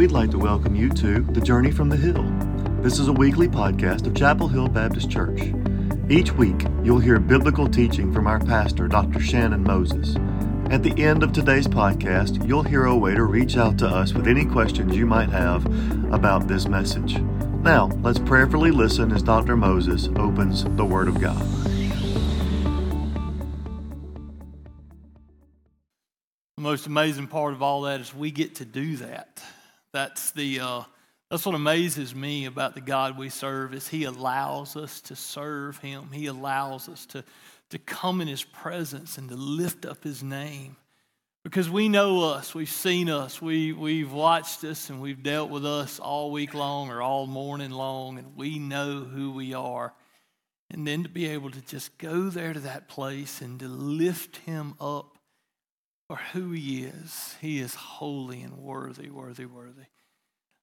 we'd like to welcome you to The Journey from the Hill. This is a weekly podcast of Chapel Hill Baptist Church. Each week, you'll hear biblical teaching from our pastor, Dr. Shannon Moses. At the end of today's podcast, you'll hear a way to reach out to us with any questions you might have about this message. Now, let's prayerfully listen as Dr. Moses opens the Word of God. The most amazing part of all that is we get to do that. That's the uh, that's what amazes me about the God we serve is He allows us to serve Him. He allows us to to come in His presence and to lift up His name. Because we know us, we've seen us, we, we've watched us, and we've dealt with us all week long or all morning long, and we know who we are. And then to be able to just go there to that place and to lift Him up for who He is. He is holy and worthy, worthy, worthy.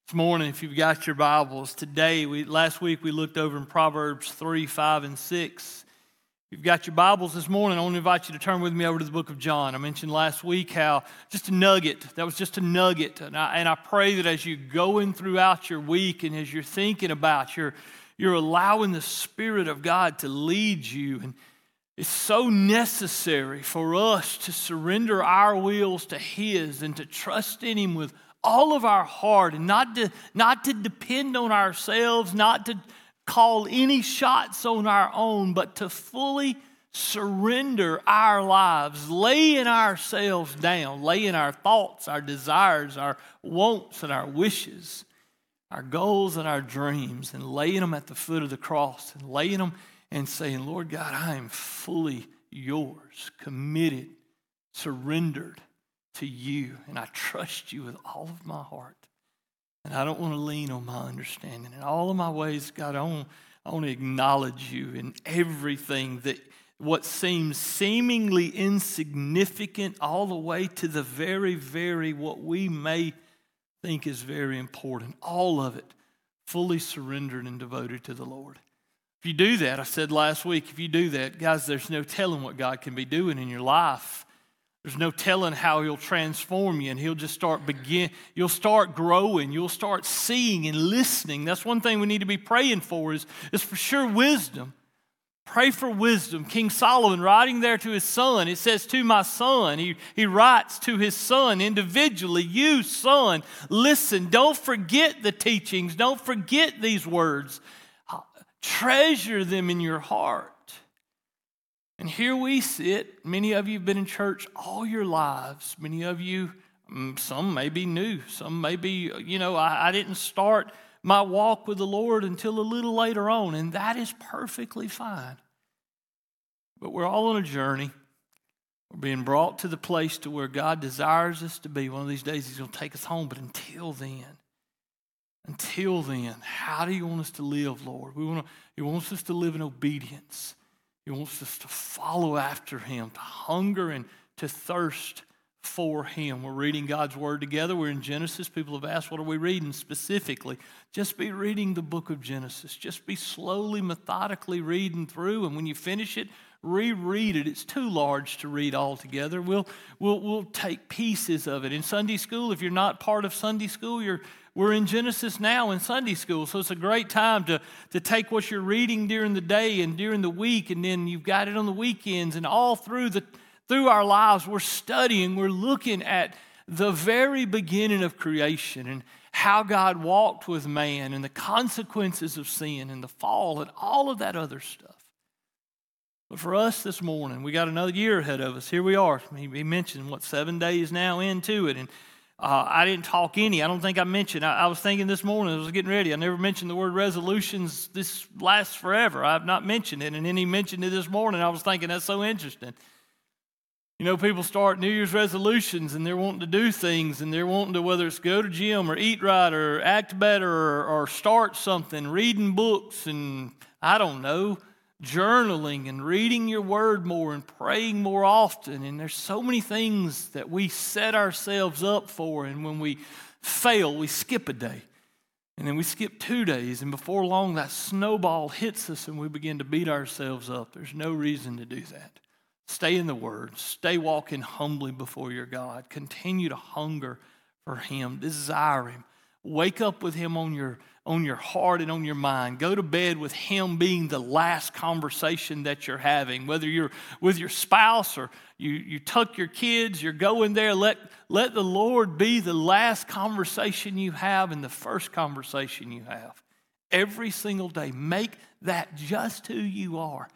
This morning, if you've got your Bibles, today, we, last week we looked over in Proverbs 3, 5, and 6. If you've got your Bibles this morning, I want to invite you to turn with me over to the book of John. I mentioned last week how just a nugget, that was just a nugget. And I, and I pray that as you're going throughout your week and as you're thinking about, you're, you're allowing the Spirit of God to lead you and it's so necessary for us to surrender our wills to His and to trust in Him with all of our heart and not to, not to depend on ourselves, not to call any shots on our own, but to fully surrender our lives, laying ourselves down, laying our thoughts, our desires, our wants, and our wishes, our goals and our dreams, and laying them at the foot of the cross and laying them and saying, Lord God, I am fully yours, committed, surrendered to you, and I trust you with all of my heart. And I don't want to lean on my understanding. In all of my ways, God, I want, I want to acknowledge you in everything that what seems seemingly insignificant, all the way to the very, very what we may think is very important. All of it fully surrendered and devoted to the Lord. If you do that, I said last week, if you do that, guys, there's no telling what God can be doing in your life. There's no telling how he'll transform you and he'll just start begin you'll start growing, you'll start seeing and listening. That's one thing we need to be praying for is, is for sure wisdom. Pray for wisdom. King Solomon writing there to his son, it says, To my son. He, he writes to his son individually, You, son, listen. Don't forget the teachings. Don't forget these words. Treasure them in your heart. And here we sit. Many of you have been in church all your lives. Many of you, mm, some may be new. Some may be, you know, I, I didn't start my walk with the Lord until a little later on, and that is perfectly fine. But we're all on a journey. We're being brought to the place to where God desires us to be. One of these days, He's going to take us home. But until then, until then, how do you want us to live, Lord? We want to, he wants us to live in obedience. He wants us to follow after Him, to hunger and to thirst for Him. We're reading God's Word together. We're in Genesis. People have asked, what are we reading specifically? Just be reading the book of Genesis. Just be slowly, methodically reading through. And when you finish it, reread it. It's too large to read all together. We'll, we'll, we'll take pieces of it. In Sunday school, if you're not part of Sunday school, you're we're in Genesis now in Sunday school, so it's a great time to, to take what you're reading during the day and during the week, and then you've got it on the weekends, and all through, the, through our lives, we're studying, we're looking at the very beginning of creation and how God walked with man and the consequences of sin and the fall and all of that other stuff. But for us this morning, we got another year ahead of us. Here we are. He mentioned, what, seven days now into it. And uh, I didn't talk any. I don't think I mentioned. I, I, was thinking this morning, I was getting ready. I never mentioned the word resolutions. This lasts forever. I've not mentioned it. And then he mentioned it this morning. I was thinking, that's so interesting. You know, people start New Year's resolutions and they're wanting to do things and they're wanting to, whether it's go to gym or eat right or act better or, or start something, reading books and I don't know journaling and reading your word more and praying more often. And there's so many things that we set ourselves up for. And when we fail, we skip a day. And then we skip two days. And before long, that snowball hits us and we begin to beat ourselves up. There's no reason to do that. Stay in the Word. Stay walking humbly before your God. Continue to hunger for Him. Desire Him. Wake up with Him on your, on your heart and on your mind. Go to bed with Him being the last conversation that you're having, whether you're with your spouse or you, you tuck your kids, you're going there. Let, let the Lord be the last conversation you have and the first conversation you have. Every single day. Make that just who you are,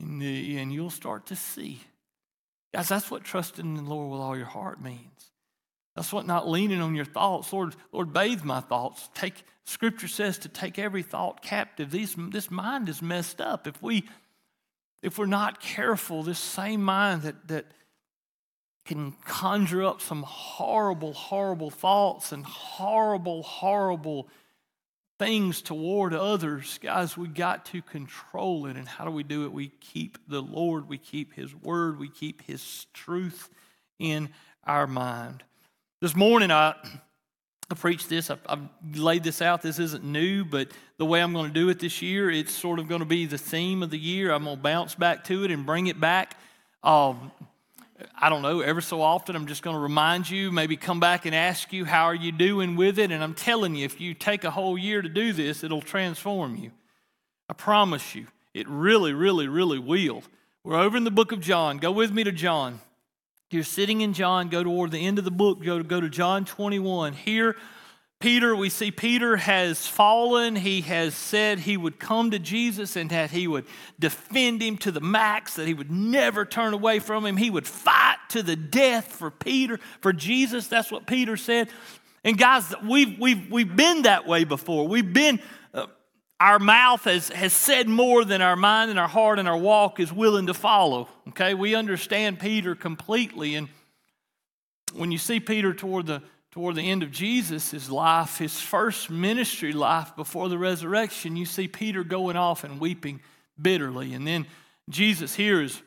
and, and you'll start to see. Guys, that's what trusting in the Lord with all your heart means. That's what not leaning on your thoughts. Lord, Lord, bathe my thoughts. Take Scripture says to take every thought captive. These, this mind is messed up. If we if we're not careful, this same mind that, that can conjure up some horrible, horrible thoughts and horrible, horrible things toward others, guys, we got to control it. And how do we do it? We keep the Lord, we keep His Word, we keep His truth in our mind. This morning, I, I preached this, I, I've laid this out. This isn't new, but the way I'm going to do it this year, it's sort of going to be the theme of the year. I'm going to bounce back to it and bring it back. Um, I don't know, ever so often, I'm just going to remind you, maybe come back and ask you, how are you doing with it? And I'm telling you, if you take a whole year to do this, it'll transform you. I promise you, it really, really, really will. We're over in the book of John. Go with me to John. You're sitting in John, go toward the end of the book, go to, go to John 21. Here, Peter, we see Peter has fallen. He has said he would come to Jesus and that he would defend him to the max, that he would never turn away from him. He would fight to the death for Peter, for Jesus. That's what Peter said. And guys, we've, we've, we've been that way before. We've been our mouth has, has said more than our mind and our heart and our walk is willing to follow. Okay, we understand Peter completely. And when you see Peter toward the toward the end of Jesus' life, his first ministry life before the resurrection, you see Peter going off and weeping bitterly. And then Jesus here is,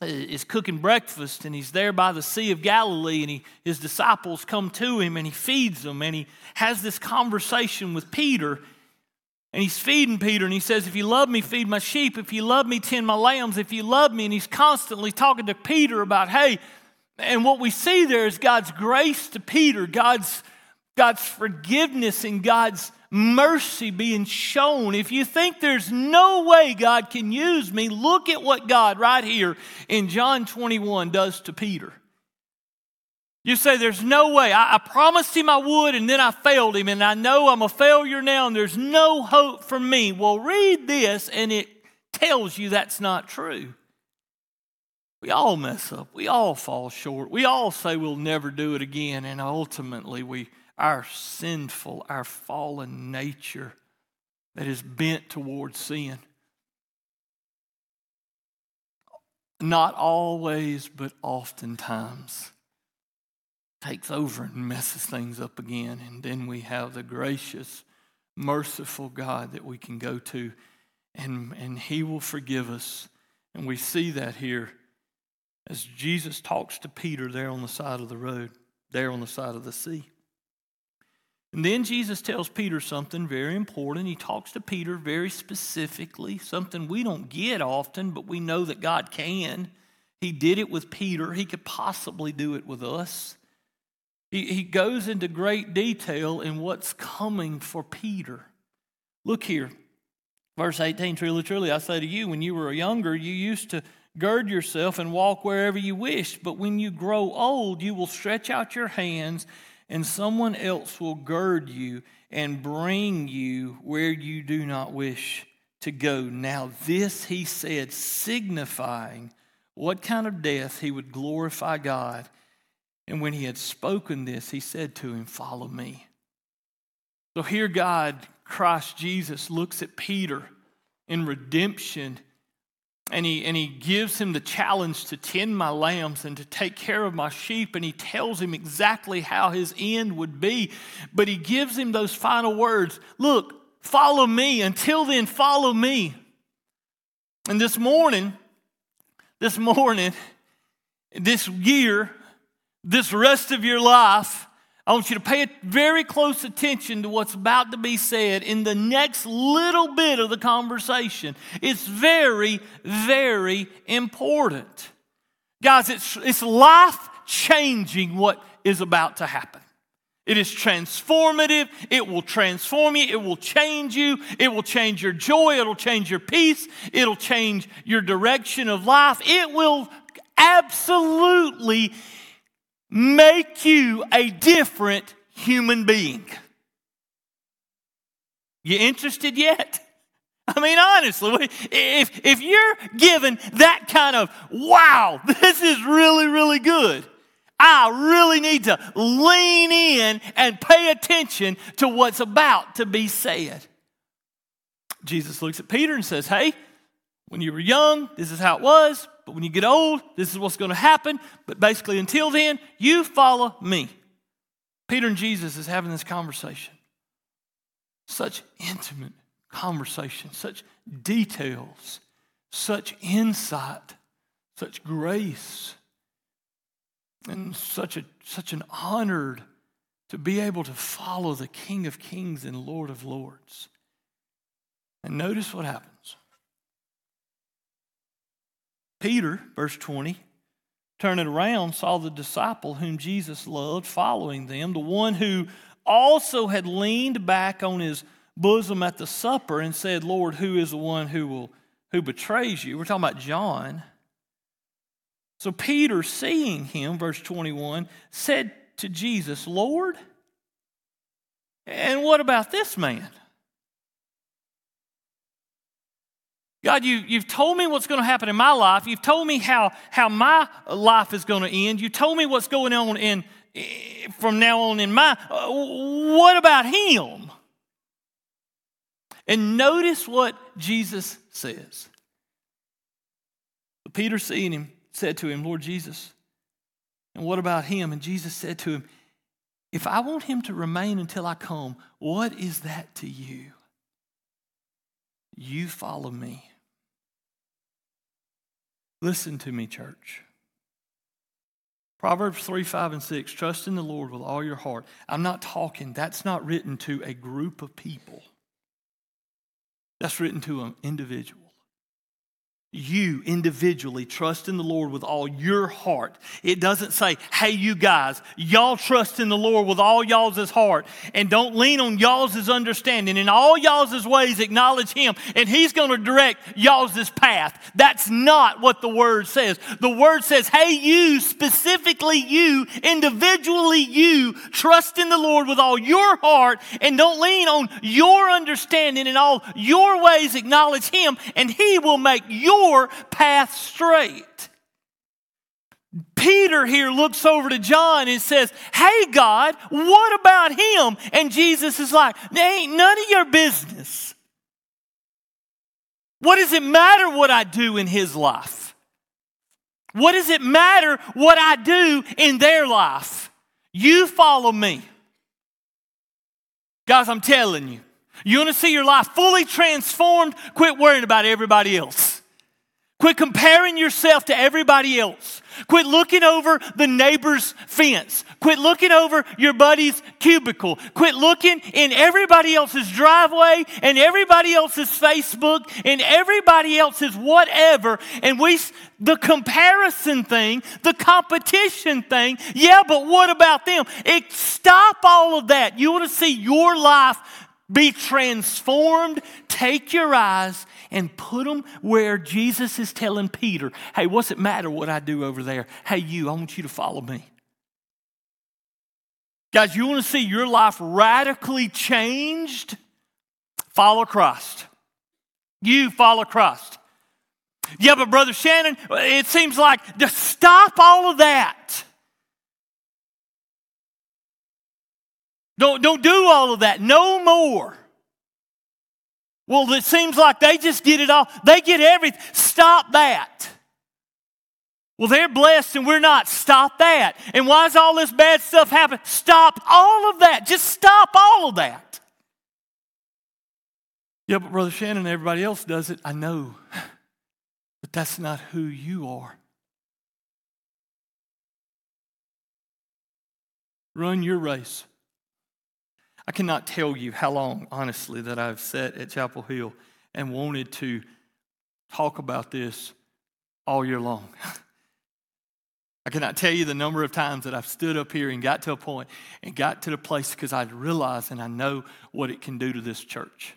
is cooking breakfast and he's there by the Sea of Galilee and he, his disciples come to him and he feeds them and he has this conversation with Peter and he's feeding Peter and he says, If you love me, feed my sheep. If you love me, tend my lambs. If you love me, and he's constantly talking to Peter about, hey, and what we see there is God's grace to Peter, God's, God's forgiveness and God's mercy being shown. If you think there's no way God can use me, look at what God right here in John 21 does to Peter. You say, There's no way. I, I, promised him I would, and then I failed him, and I know I'm a failure now, and there's no hope for me. Well, read this, and it tells you that's not true. We all mess up. We all fall short. We all say we'll never do it again, and ultimately, we, our sinful, our fallen nature that is bent towards sin. Not always, but oftentimes takes over and messes things up again. And then we have the gracious, merciful God that we can go to, and, and He will forgive us. And we see that here as Jesus talks to Peter there on the side of the road, there on the side of the sea. And then Jesus tells Peter something very important. He talks to Peter very specifically, something we don't get often, but we know that God can. He did it with Peter, He could possibly do it with us. He, he goes into great detail in what's coming for Peter. Look here, verse 18 Truly, truly, I say to you, when you were younger, you used to gird yourself and walk wherever you wished. But when you grow old, you will stretch out your hands, and someone else will gird you and bring you where you do not wish to go. Now, this he said, signifying what kind of death he would glorify God. And when he had spoken this, he said to him, Follow me. So here, God, Christ Jesus, looks at Peter in redemption and he, and he gives him the challenge to tend my lambs and to take care of my sheep. And he tells him exactly how his end would be. But he gives him those final words Look, follow me. Until then, follow me. And this morning, this morning, this year, this rest of your life, I want you to pay very close attention to what's about to be said in the next little bit of the conversation. It's very, very important. Guys, it's, it's life changing what is about to happen. It is transformative. It will transform you. It will change you. It will change your joy. It'll change your peace. It'll change your direction of life. It will absolutely make you a different human being. You interested yet? I mean, honestly, if, if you're given that kind of, wow, this is really, really good, I really need to lean in and pay attention to what's about to be said. Jesus looks at Peter and says, Hey, when you were young, this is how it was, but when you get old, this is what's going to happen. But basically, until then, you follow me. Peter and Jesus is having this conversation. Such intimate conversation, such details, such insight, such grace and such, a, such an honor to be able to follow the King of Kings and Lord of Lords. And notice what happens. Peter, verse 20, turning around, saw the disciple whom Jesus loved following them, the one who also had leaned back on his bosom at the supper and said, Lord, who is the one who will who betrays you? We're talking about John. So Peter, seeing him, verse 21, said to Jesus, Lord, and what about this man? God, you, you've told me what's going to happen in my life. You've told me how, how my life is going to end. You told me what's going on in, from now on in my. Uh, what about him? And notice what Jesus says. But Peter, seeing him, said to him, Lord Jesus, and what about him? And Jesus said to him, If I want him to remain until I come, what is that to you? You follow me. Listen to me, church. Proverbs 3, 5, and 6 trust in the Lord with all your heart. I'm not talking, that's not written to a group of people, that's written to an individual you individually trust in the Lord with all your heart. It doesn't say, hey, you guys, y'all trust in the Lord with all y'all's heart and don't lean on y'all's understanding. In all y'all's ways, acknowledge Him and He's going to direct y'all's path. That's not what the Word says. The Word says, hey, you, specifically you, individually you, trust in the Lord with all your heart and don't lean on your understanding. In all your ways, acknowledge Him and He will make your your path straight. Peter here looks over to John and says, Hey, God, what about him? And Jesus is like, Ain't none of your business. What does it matter what I do in his life? What does it matter what I do in their life? You follow me. Guys, I'm telling you, you want to see your life fully transformed? Quit worrying about everybody else. Quit comparing yourself to everybody else. Quit looking over the neighbor's fence. Quit looking over your buddy's cubicle. Quit looking in everybody else's driveway and everybody else's Facebook and everybody else's whatever. And we, the comparison thing, the competition thing, yeah, but what about them? It, stop all of that. You want to see your life be transformed? Take your eyes and put them where Jesus is telling Peter, hey, what's it matter what I do over there? Hey, you, I want you to follow me. Guys, you want to see your life radically changed? Follow Christ. You follow Christ. Yeah, but Brother Shannon, it seems like to stop all of that. Don't, don't do all of that. No more. Well, it seems like they just get it all. They get everything. Stop that. Well, they're blessed and we're not. Stop that. And why does all this bad stuff happen? Stop all of that. Just stop all of that. Yeah, but Brother Shannon and everybody else does it. I know. But that's not who you are. Run your race. I cannot tell you how long, honestly, that I've sat at Chapel Hill and wanted to talk about this all year long. I cannot tell you the number of times that I've stood up here and got to a point and got to the place because I realize and I know what it can do to this church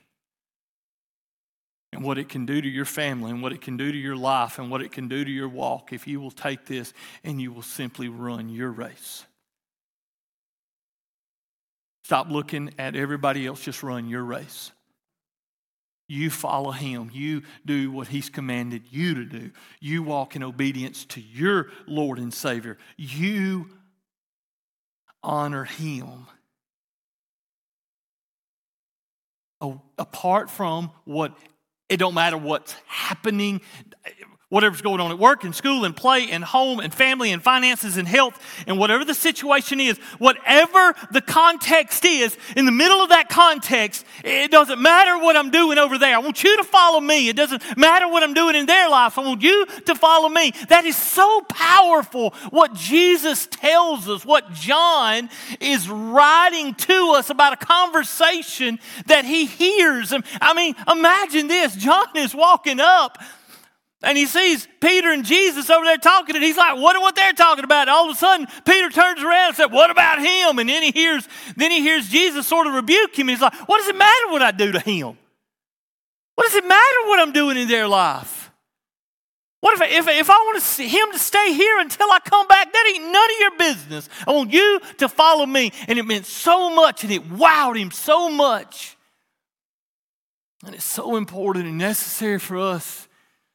and what it can do to your family and what it can do to your life and what it can do to your walk if you will take this and you will simply run your race. Stop looking at everybody else, just run your race. You follow him. You do what he's commanded you to do. You walk in obedience to your Lord and Savior. You honor him. Apart from what it don't matter what's happening, whatever's going on at work and school and play and home and family and finances and health and whatever the situation is, whatever the context is, in the middle of that context, it doesn't matter what I'm doing over there. I want you to follow me. It doesn't matter what I'm doing in their life. I want you to follow me. That is so powerful what Jesus tells us, what John is writing to us about a conversation that he hears. I mean, imagine this John is walking up and he sees Peter and Jesus over there talking, and he's like, "What what they're talking about?" And all of a sudden, Peter turns around and said, "What about him?" And then he hears, then he hears Jesus sort of rebuke him. And he's like, "What does it matter what I do to him? What does it matter what I'm doing in their life? What if, if, if I want to him to stay here until I come back? That ain't none of your business. I want you to follow me." And it meant so much, and it wowed him so much. And it's so important and necessary for us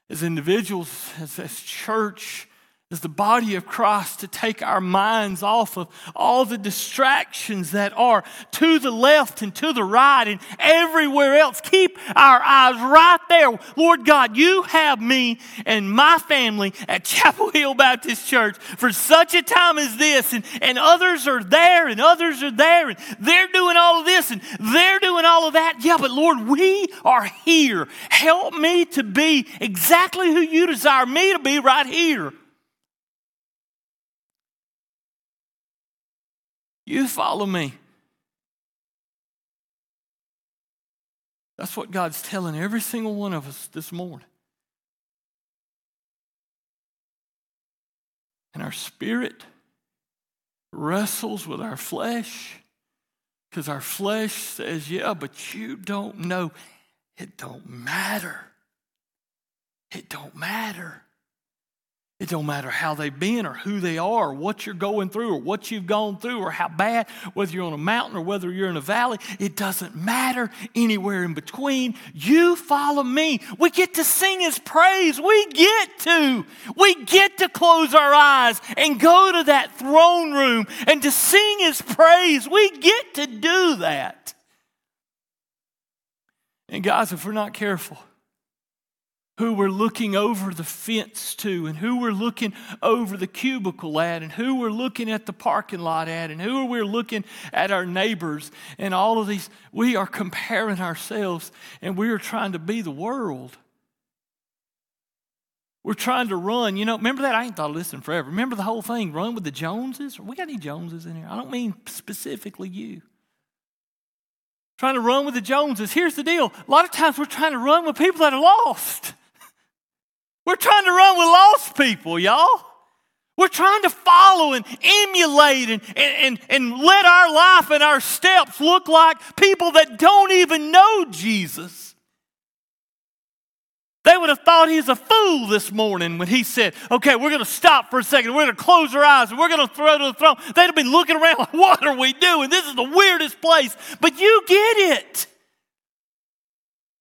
as individuals, as, as church, as the body of Christ to take our minds off of all the distractions that are to the left and to the right and everywhere else. Keep our eyes right there. Lord God, you have me and my family at Chapel Hill Baptist Church for such a time as this, and, and others are there and others are there, and they're doing all of this and they're doing all of that. Yeah, but Lord, we are here. Help me to be exactly who you desire me to be right here. You follow me. That's what God's telling every single one of us this morning. And our spirit wrestles with our flesh because our flesh says, Yeah, but you don't know. It don't matter. It don't matter. It don't matter how they've been or who they are or what you're going through or what you've gone through or how bad, whether you're on a mountain or whether you're in a valley. It doesn't matter anywhere in between. You follow me. We get to sing his praise. We get to. We get to close our eyes and go to that throne room and to sing his praise. We get to do that. And guys, if we're not careful, who we're looking over the fence to, and who we're looking over the cubicle at, and who we're looking at the parking lot at, and who we're looking at our neighbors, and all of these. We are comparing ourselves, and we are trying to be the world. We're trying to run. You know, remember that? I ain't thought of this in forever. Remember the whole thing, run with the Joneses? We got any Joneses in here? I don't mean specifically you trying to run with the Joneses. Here's the deal a lot of times we're trying to run with people that are lost. We're trying to run with lost people, y'all. We're trying to follow and emulate and, and, and let our life and our steps look like people that don't even know Jesus. They would have thought he's a fool this morning when he said, Okay, we're going to stop for a second. We're going to close our eyes and we're going to throw to the throne. They'd have been looking around like, What are we doing? This is the weirdest place. But you get it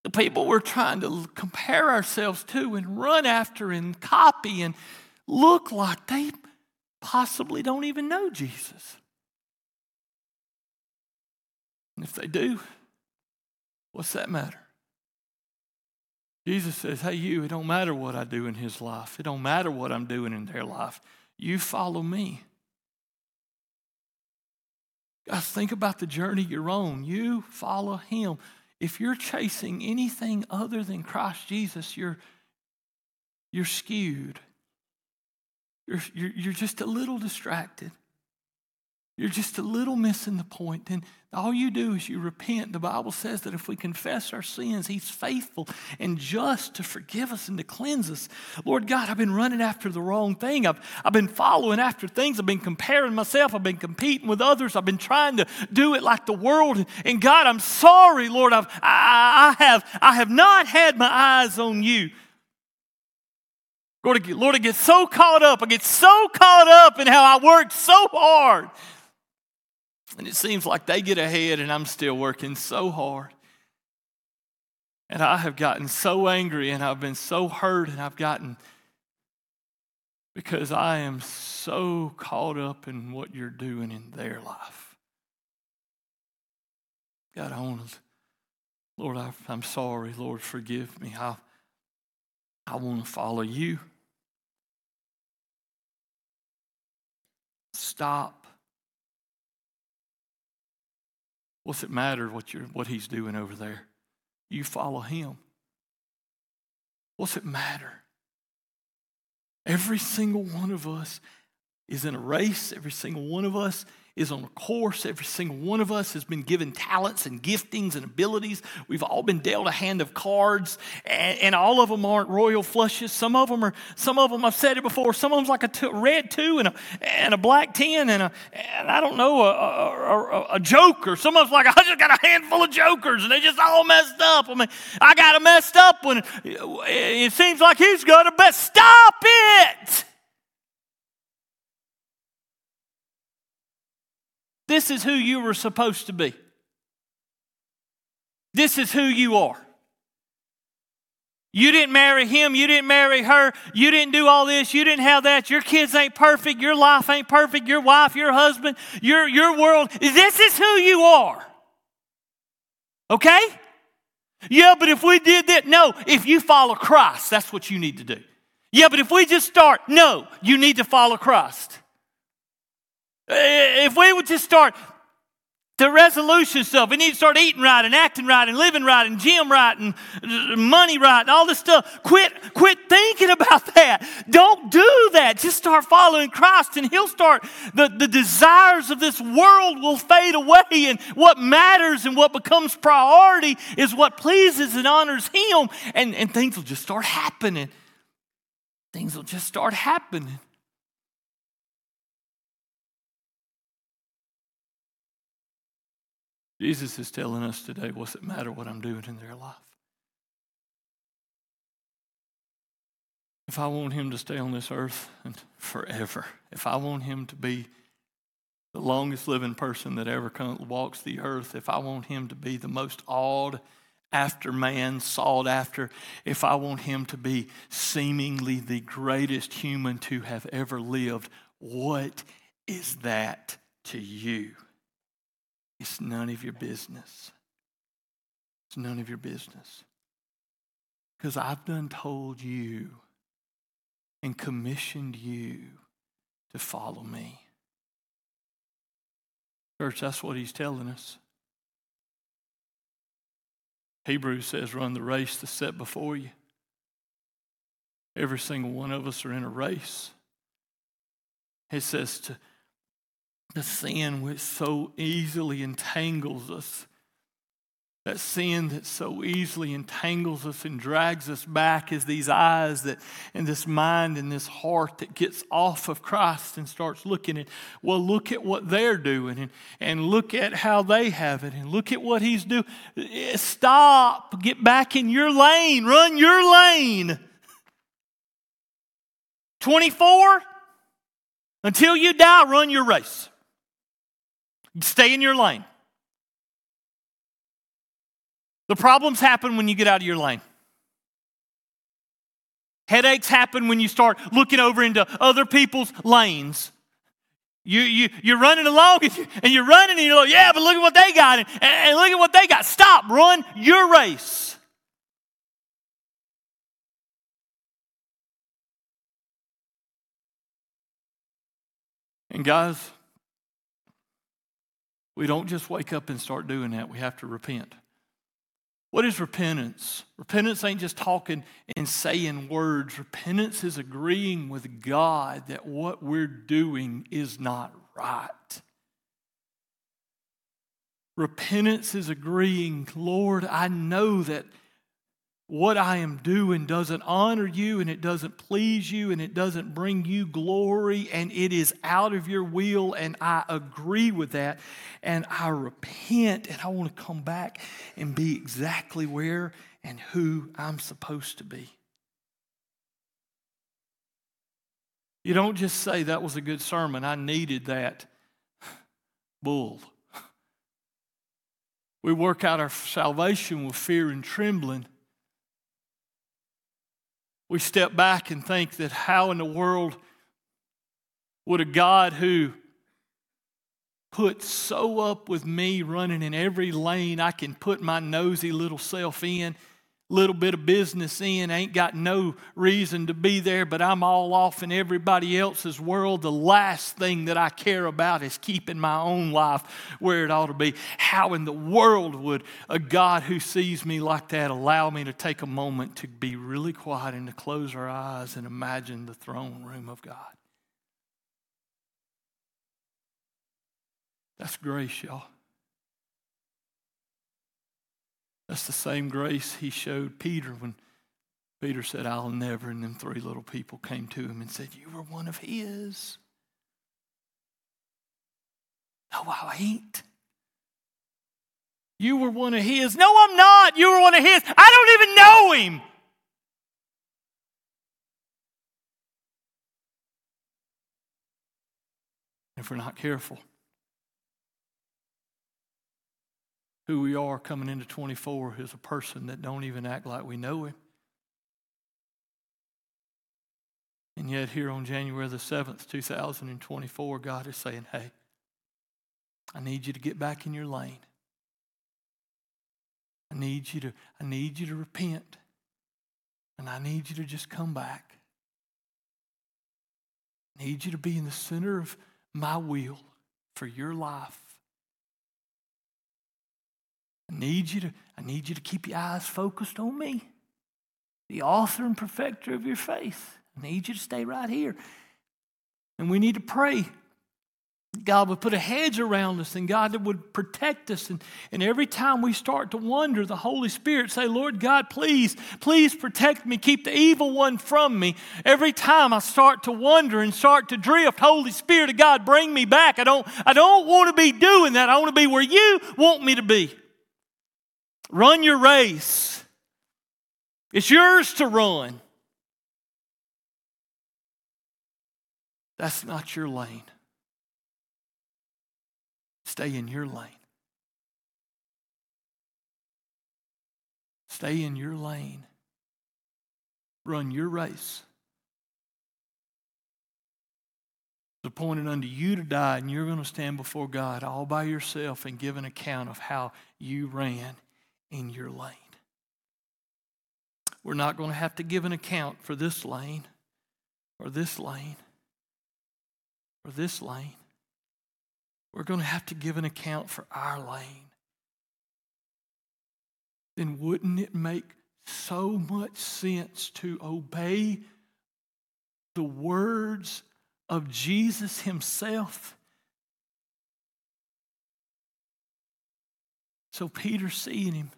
the people we're trying to compare ourselves to and run after and copy and look like they possibly don't even know Jesus. And if they do, what's that matter? Jesus says, Hey, you, it don't matter what I do in his life. It don't matter what I'm doing in their life. You follow me. Guys, think about the journey you're on. You follow him if you're chasing anything other than Christ Jesus, you're, you're skewed. You're, you're, you're just a little distracted. You're just a little missing the point. And all you do is you repent. The Bible says that if we confess our sins, He's faithful and just to forgive us and to cleanse us. Lord God, I've been running after the wrong thing. I've, I've been following after things. I've been comparing myself. I've been competing with others. I've been trying to do it like the world. And God, I'm sorry, Lord. I've, I, I, have, I have not had my eyes on you. Lord, Lord, I get so caught up. I get so caught up in how I work so hard and it seems like they get ahead and I'm still working so hard. And I have gotten so angry and I've been so hurt and I've gotten because I am so caught up in what you're doing in their life. God, I want to, Lord, I, am sorry. Lord, forgive me. I, I want to follow you. Stop What's it matter what, you're, what he's doing over there? You follow him. What's it matter? Every single one of us is in a race. Every single one of us is on a course. Every single one of us has been given talents and giftings and abilities. We've all been dealt a hand of cards, and, and all of them aren't royal flushes. Some of them are. Some of them I've said it before. Some of them's like a red two and a and a black ten and a and I don't know a, a, a, a joker. Some of them's like I just got a handful of jokers and they just all messed up. I mean, I got them messed up when it seems like he's got a best. Stop it. This is who you were supposed to be. This is who you are. You didn't marry him. You didn't marry her. You didn't do all this. You didn't have that. Your kids ain't perfect. Your life ain't perfect. Your wife, your husband, your, your world. This is who you are. Okay? Yeah, but if we did that, no, if you follow Christ, that's what you need to do. Yeah, but if we just start, no, you need to follow Christ. If we would just start the resolution stuff, we need to start eating right and acting right and living right and gym right and uh, money right and all this stuff. Quit, quit thinking about that. Don't do that. Just start following Christ and He'll start, the, the desires of this world will fade away and what matters and what becomes priority is what pleases and honors Him and, and things will just start happening. Things will just start happening. Jesus is telling us today what's it matter what I'm doing in their life? If I want him to stay on this earth and forever, if I want him to be the longest living person that ever walks the earth, if I want him to be the most awed after man, sought after, if I want him to be seemingly the greatest human to have ever lived, what is that to you? It's none of your business. It's none of your business. Because I've done told you and commissioned you to follow me. Church, that's what he's telling us. Hebrews says, run the race that's set before you. Every single one of us are in a race. It says to the sin which so easily entangles us. That sin that so easily entangles us and drags us back is these eyes that, and this mind and this heart that gets off of Christ and starts looking at, well, look at what they're doing and, and look at how they have it and look at what he's doing. Eh, stop. Get back in your lane. Run your lane. 24, until you die, run your race. Stay in your lane. The problems happen when you get out of your lane. Headaches happen when you start looking over into other people's lanes. You, you, you're running along and, you, you're running and you're like, yeah, but look at what they got and, and look at what they got. Stop, run your race. And guys, we don't just wake up and start doing that. We have to repent. What is repentance? Repentance ain't just talking and saying words. Repentance is agreeing with God that what we're doing is not right. Repentance is agreeing, Lord, I know that what I am doing doesn't honor you and it doesn't please you and it doesn't bring you glory and it is out of your will and I agree with that and I repent and I want to come back and be exactly where and who I'm supposed to be. You don't just say that was a good sermon, I needed that. Bull. We work out our salvation with fear and trembling we step back and think that how in the world would a God who put so up with me running in every lane I can put my nosy little self in little bit of business in, ain't got no reason to be there, but I'm all off in everybody else's world. The last thing that I care about is keeping my own life where it ought to be. How in the world would a God who sees me like that allow me to take a moment to be really quiet and to close our eyes and imagine the throne room of God? That's grace, y'all. That's the same grace he showed Peter when Peter said, I'll never. And then three little people came to him and said, You were one of his. No, I ain't. You were one of his. No, I'm not. You were one of his. I don't even know him. If we're not careful, who we are coming into 24 is a person that don't even act like we know him. And yet, here on January the 7th, 2024, God is saying, Hey, I need you to get back in your lane. I need you to, I need you to repent. And I need you to just come back. I need you to be in the center of my will for your life. I need you to, I need you to keep your eyes focused on me, the author and perfecter of your faith. I need you to stay right here. And we need to pray. God would put a hedge around us and God would protect us. And, and every time we start to wonder, the Holy Spirit say, Lord God, please, please protect me. Keep the evil one from me. Every time I start to wonder and start to drift, Holy Spirit of God, bring me back. I don't, I don't want to be doing that. I want to be where you want me to be. Run your race. It's yours to run. That's not your lane. Stay in your lane. Stay in your lane. Run your race. It's appointed unto you to die, and you're going to stand before God all by yourself and give an account of how you ran in your lane. We're not going to have to give an account for this lane or this lane or this lane. We're going to have to give an account for our lane. Then wouldn't it make so much sense to obey the words of Jesus Himself So Peter, seeing him,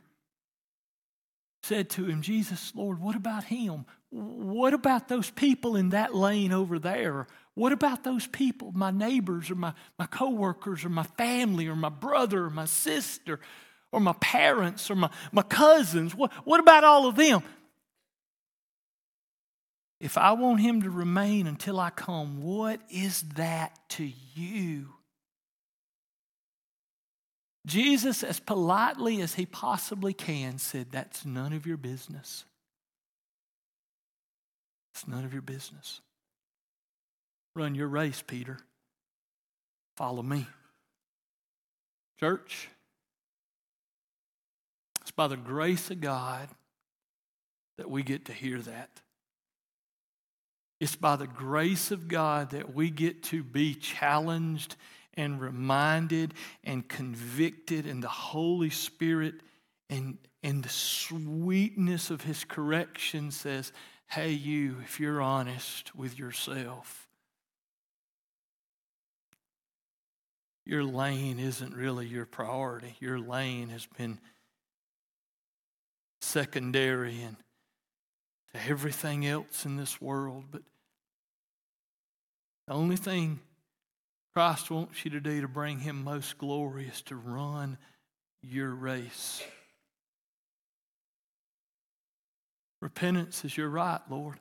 said to him, Jesus, Lord, what about him? What about those people in that lane over there? What about those people, my neighbors or my, my coworkers or my family or my brother or my sister or my parents or my, my cousins? What, what about all of them? If I want him to remain until I come, what is that to you? Jesus, as politely as he possibly can, said, That's none of your business. It's none of your business. Run your race, Peter. Follow me. Church, it's by the grace of God that we get to hear that. It's by the grace of God that we get to be challenged and reminded and convicted, and the Holy Spirit and, and the sweetness of His correction says, Hey, you, if you're honest with yourself, your lane isn't really your priority. Your lane has been secondary and to everything else in this world. But the only thing Christ wants you to do to bring him most glory is to run your race. Repentance is your right, Lord.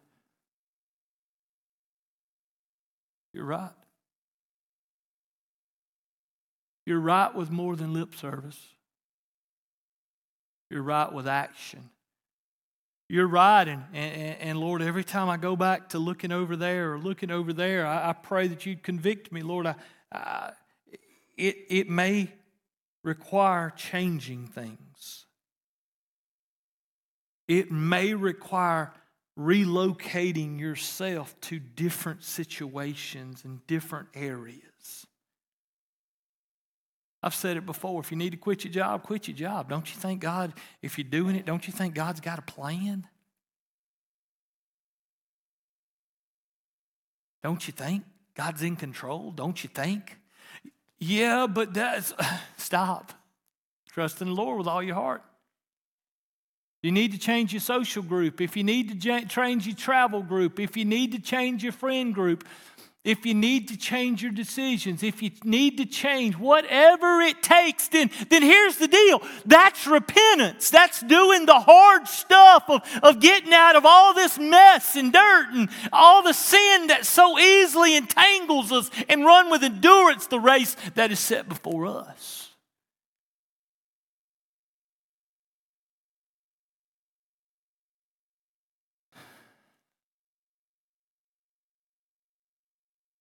You're right. You're right with more than lip service. You're right with action. You're right. And, and, and, Lord, every time I go back to looking over there or looking over there, I, I pray that you'd convict me. Lord, I, I, it, it may require changing things, it may require relocating yourself to different situations and different areas. I've said it before. If you need to quit your job, quit your job. Don't you think God, if you're doing it, don't you think God's got a plan? Don't you think God's in control? Don't you think? Yeah, but that's stop. Trust in the Lord with all your heart. You need to change your social group. If you need to change your travel group, if you need to change your friend group, if you need to change your decisions, if you need to change whatever it takes, then, then here's the deal. That's repentance. That's doing the hard stuff of, of getting out of all this mess and dirt and all the sin that so easily entangles us and run with endurance the race that is set before us.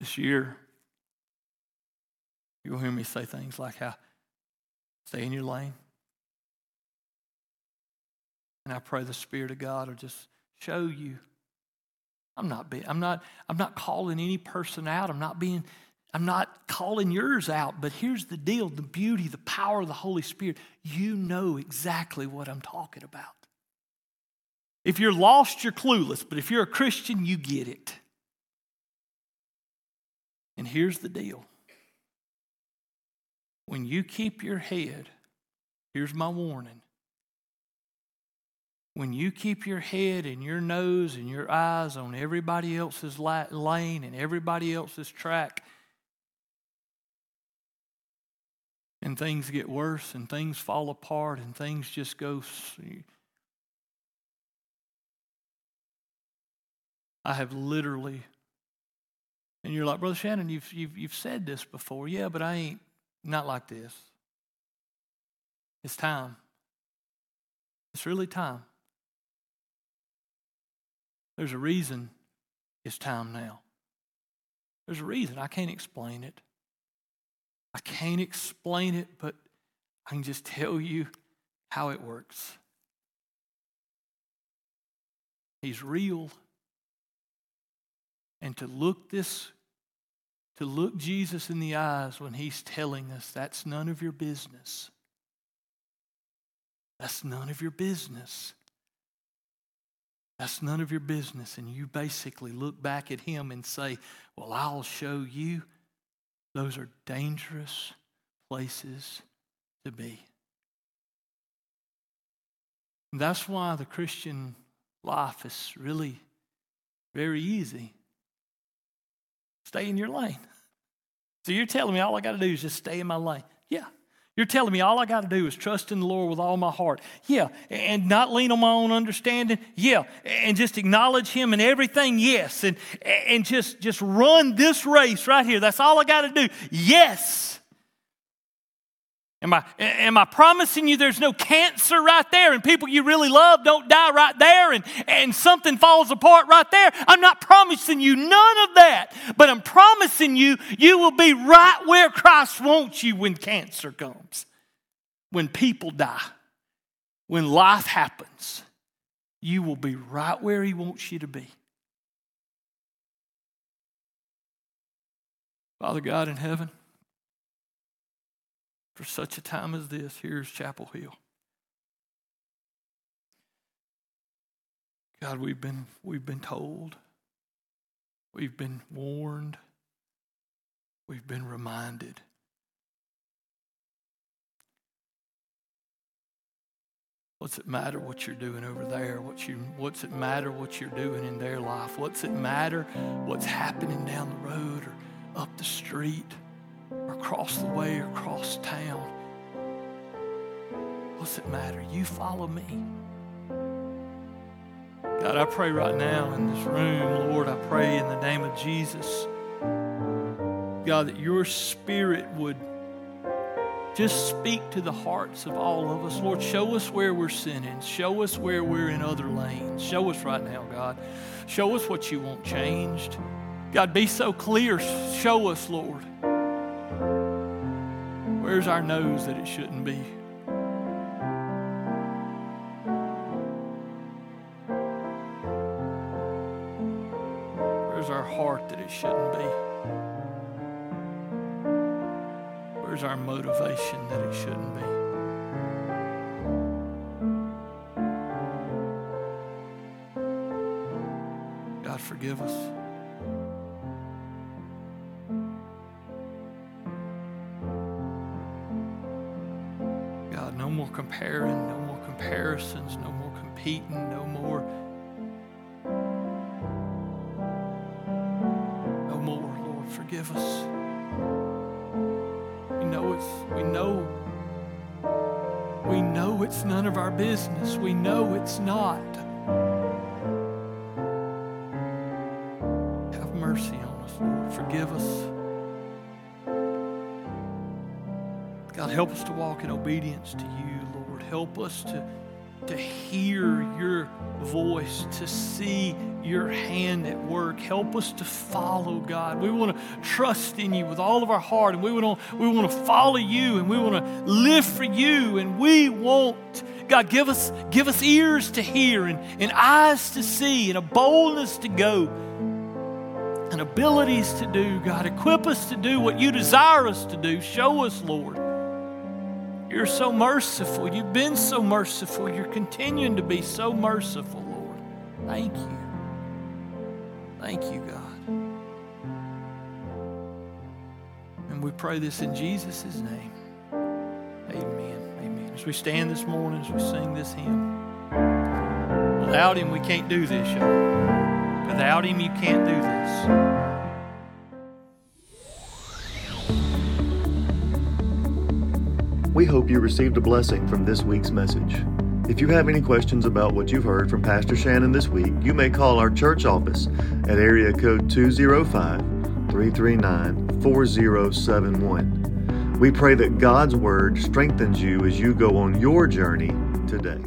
This year, you'll hear me say things like how stay in your lane. And I pray the Spirit of God will just show you. I'm not I'm not, I'm not calling any person out. I'm not being, I'm not calling yours out. But here's the deal: the beauty, the power of the Holy Spirit. You know exactly what I'm talking about. If you're lost, you're clueless. But if you're a Christian, you get it. And here's the deal when you keep your head, here's my warning. When you keep your head and your nose and your eyes on everybody else's lane and everybody else's track, and things get worse and things fall apart and things just go. I have literally and you're like, Brother Shannon, you've, you've, you've said this before. Yeah, but I ain't not like this. It's time. It's really time. There's a reason it's time now. There's a reason. I can't explain it. I can't explain it, but I can just tell you how it works. He's real. And to look this to look Jesus in the eyes when he's telling us that's none of your business. That's none of your business. That's none of your business. And you basically look back at him and say, Well, I'll show you. Those are dangerous places to be. And that's why the Christian life is really very easy. Stay in your lane. So you're telling me all I got to do is just stay in my lane. Yeah. You're telling me all I got to do is trust in the Lord with all my heart. Yeah. And not lean on my own understanding. Yeah. And just acknowledge Him in everything. Yes. And, and just, just run this race right here. That's all I got to do. Yes. Am I, am I promising you there's no cancer right there and people you really love don't die right there and, and something falls apart right there? I'm not promising you none of that, but I'm promising you you will be right where Christ wants you when cancer comes, when people die, when life happens. You will be right where He wants you to be. Father God in heaven, for such a time as this, here's Chapel Hill. God, we've been, we've been told, we've been warned, we've been reminded. What's it matter what you're doing over there? What you, what's it matter what you're doing in their life? What's it matter what's happening down the road or up the street? Across the way across town? What's it matter? You follow me. God, I pray right now in this room, Lord, I pray in the name of Jesus, God, that your spirit would just speak to the hearts of all of us. Lord, show us where we're sinning. Show us where we're in other lanes. Show us right now, God. Show us what you want changed. God, be so clear. Show us, Lord. Where's our nose that it shouldn't be? Where's our heart that it shouldn't be? Where's our motivation that it shouldn't be? God, forgive us. Comparing, no more comparisons, no more competing, no more. No more, Lord, forgive us. We know it's, we know, we know it's none of our business. We know it's not. Help us to walk in obedience to you, Lord. Help us to, to hear your voice, to see your hand at work. Help us to follow God. We want to trust in you with all of our heart, and we want to, we want to follow you, and we want to live for you, and we want God, give us, give us ears to hear and, and eyes to see and a boldness to go and abilities to do. God, equip us to do what you desire us to do. Show us, Lord. You're so merciful. You've been so merciful. You're continuing to be so merciful, Lord. Thank you. Thank you, God. And we pray this in Jesus' name. Amen. Amen. As we stand this morning, as we sing this hymn, without Him, we can't do this, y'all. Without Him, you can't do this. We hope you received a blessing from this week's message. If you have any questions about what you've heard from Pastor Shannon this week, you may call our church office at area code 205 339 4071. We pray that God's Word strengthens you as you go on your journey today.